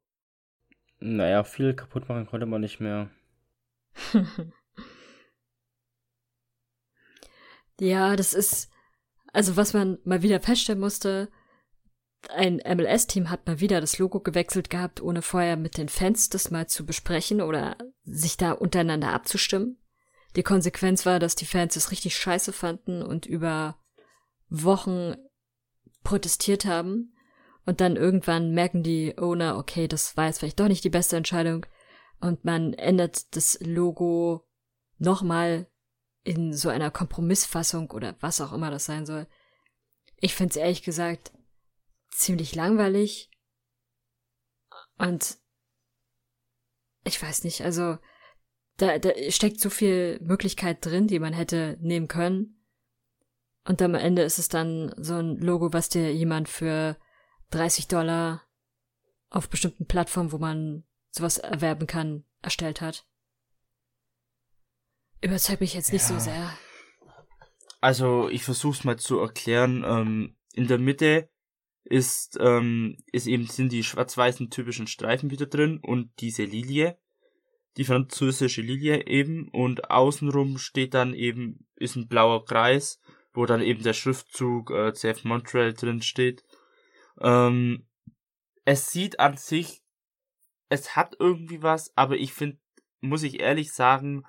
Naja, viel kaputt machen konnte man nicht mehr. ja, das ist, also was man mal wieder feststellen musste, ein MLS-Team hat mal wieder das Logo gewechselt gehabt, ohne vorher mit den Fans das mal zu besprechen oder sich da untereinander abzustimmen. Die Konsequenz war, dass die Fans es richtig scheiße fanden und über Wochen protestiert haben. Und dann irgendwann merken die Owner, okay, das war jetzt vielleicht doch nicht die beste Entscheidung. Und man ändert das Logo nochmal in so einer Kompromissfassung oder was auch immer das sein soll. Ich finde es ehrlich gesagt ziemlich langweilig. Und ich weiß nicht, also da, da steckt so viel Möglichkeit drin, die man hätte nehmen können. Und am Ende ist es dann so ein Logo, was dir jemand für 30 Dollar auf bestimmten Plattformen, wo man sowas erwerben kann, erstellt hat. Überzeugt mich jetzt nicht ja. so sehr. Also ich versuch's mal zu erklären. Ähm, in der Mitte ist, ähm, ist eben, sind die schwarz-weißen typischen Streifen wieder drin und diese Lilie, die französische Lilie eben, und außenrum steht dann eben, ist ein blauer Kreis, wo dann eben der Schriftzug äh, CF Montreal drin steht. Ähm, es sieht an sich, es hat irgendwie was, aber ich finde, muss ich ehrlich sagen,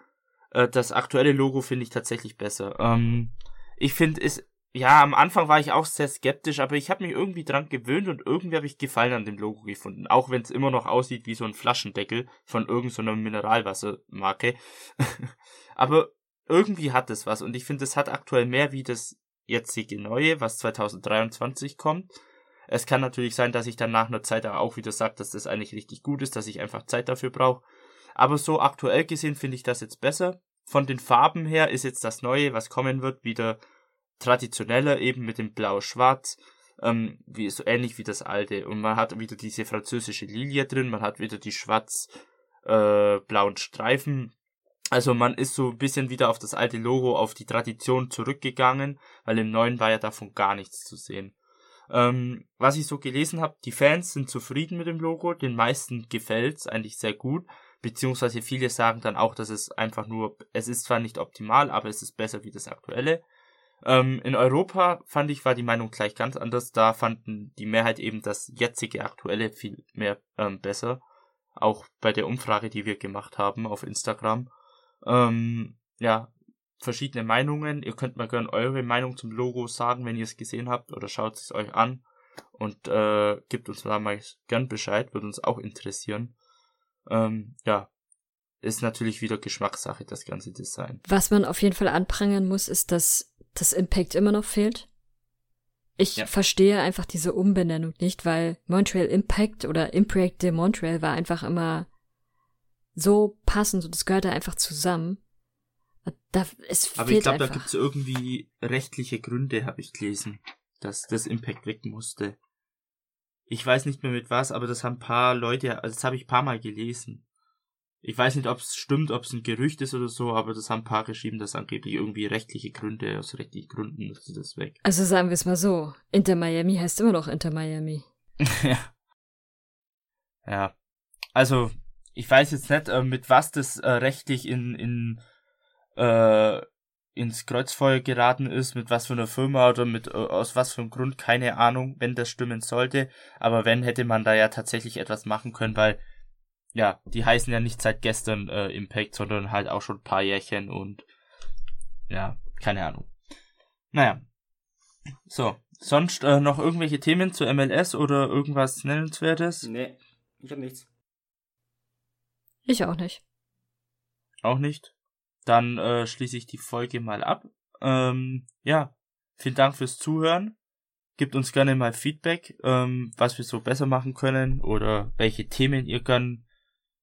äh, das aktuelle Logo finde ich tatsächlich besser. Ähm, ich finde es ja, am Anfang war ich auch sehr skeptisch, aber ich habe mich irgendwie dran gewöhnt und irgendwie habe ich Gefallen an dem Logo gefunden. Auch wenn es immer noch aussieht wie so ein Flaschendeckel von irgendeiner so Mineralwassermarke. aber irgendwie hat es was und ich finde, es hat aktuell mehr wie das jetzige neue, was 2023 kommt. Es kann natürlich sein, dass ich dann nach einer Zeit auch wieder sage, dass das eigentlich richtig gut ist, dass ich einfach Zeit dafür brauche. Aber so aktuell gesehen finde ich das jetzt besser. Von den Farben her ist jetzt das neue, was kommen wird, wieder traditioneller eben mit dem Blau-Schwarz, ähm, wie, so ähnlich wie das alte. Und man hat wieder diese französische Lilie drin, man hat wieder die schwarz-blauen äh, Streifen. Also man ist so ein bisschen wieder auf das alte Logo, auf die Tradition zurückgegangen, weil im neuen war ja davon gar nichts zu sehen. Ähm, was ich so gelesen habe, die Fans sind zufrieden mit dem Logo, den meisten gefällt's eigentlich sehr gut, beziehungsweise viele sagen dann auch, dass es einfach nur, es ist zwar nicht optimal, aber es ist besser wie das aktuelle. Ähm, in Europa fand ich, war die Meinung gleich ganz anders. Da fanden die Mehrheit eben das jetzige aktuelle viel mehr ähm, besser. Auch bei der Umfrage, die wir gemacht haben auf Instagram. Ähm, ja, verschiedene Meinungen. Ihr könnt mal gerne eure Meinung zum Logo sagen, wenn ihr es gesehen habt oder schaut es euch an und äh, gebt uns da mal gern Bescheid, würde uns auch interessieren. Ähm, ja, ist natürlich wieder Geschmackssache, das ganze Design. Was man auf jeden Fall anprangern muss, ist, dass das Impact immer noch fehlt. Ich ja. verstehe einfach diese Umbenennung nicht, weil Montreal Impact oder Impact de Montreal war einfach immer so passend und es gehörte einfach zusammen. Da, es Aber ich glaube, da gibt es irgendwie rechtliche Gründe, habe ich gelesen, dass das Impact weg musste. Ich weiß nicht mehr mit was, aber das haben ein paar Leute, also das habe ich ein paar Mal gelesen. Ich weiß nicht, ob es stimmt, ob es ein Gerücht ist oder so, aber das haben ein paar geschrieben, dass angeblich irgendwie rechtliche Gründe, aus rechtlichen Gründen ist das weg. Also sagen wir es mal so, Inter Miami heißt immer noch Inter Miami. ja. Ja. Also, ich weiß jetzt nicht, äh, mit was das äh, rechtlich in, in äh, ins Kreuzfeuer geraten ist, mit was für einer Firma oder mit äh, aus was für einem Grund, keine Ahnung, wenn das stimmen sollte. Aber wenn, hätte man da ja tatsächlich etwas machen können, weil ja, die heißen ja nicht seit gestern äh, Impact, sondern halt auch schon ein paar Jährchen und ja, keine Ahnung. Naja. So, sonst äh, noch irgendwelche Themen zu MLS oder irgendwas Nennenswertes? Nee, ich hab nichts. Ich auch nicht. Auch nicht? Dann äh, schließe ich die Folge mal ab. Ähm, ja, vielen Dank fürs Zuhören. Gebt uns gerne mal Feedback, ähm, was wir so besser machen können oder welche Themen ihr gern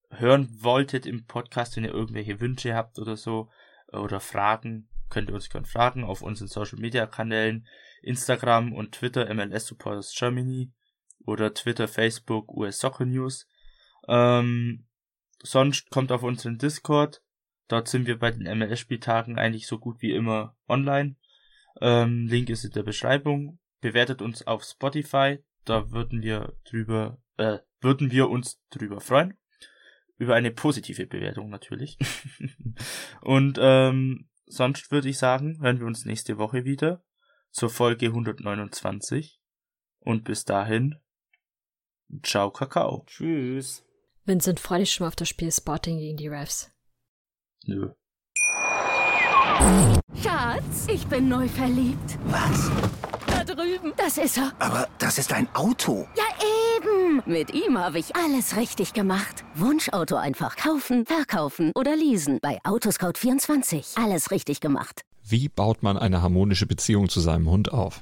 hören wolltet im Podcast, wenn ihr irgendwelche Wünsche habt oder so oder Fragen, könnt ihr uns gerne fragen auf unseren Social Media Kanälen Instagram und Twitter MLS Supporters Germany oder Twitter, Facebook, US Soccer News. Ähm, sonst kommt auf unseren Discord. Dort sind wir bei den MLS-Spieltagen eigentlich so gut wie immer online. Ähm, Link ist in der Beschreibung. Bewertet uns auf Spotify. Da würden wir drüber, äh, würden wir uns drüber freuen. Über eine positive Bewertung natürlich. Und ähm, sonst würde ich sagen, hören wir uns nächste Woche wieder zur Folge 129. Und bis dahin, ciao Kakao. Tschüss. Vincent, freu dich schon mal auf das Spiel Sporting gegen die Refs. Nö. Schatz, ich bin neu verliebt. Was? Da drüben. Das ist er. Aber das ist ein Auto. Ja, eben. Mit ihm habe ich alles richtig gemacht. Wunschauto einfach kaufen, verkaufen oder leasen. Bei Autoscout24. Alles richtig gemacht. Wie baut man eine harmonische Beziehung zu seinem Hund auf?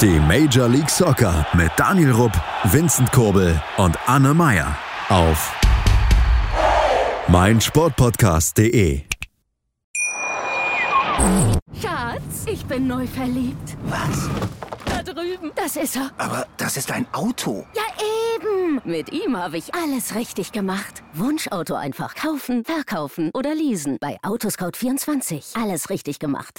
Die Major League Soccer mit Daniel Rupp, Vincent Kurbel und Anne Meyer auf meinsportpodcast.de. Schatz, ich bin neu verliebt. Was? Da drüben. Das ist er. Aber das ist ein Auto. Ja, eben. Mit ihm habe ich alles richtig gemacht. Wunschauto einfach kaufen, verkaufen oder leasen. Bei Autoscout24. Alles richtig gemacht.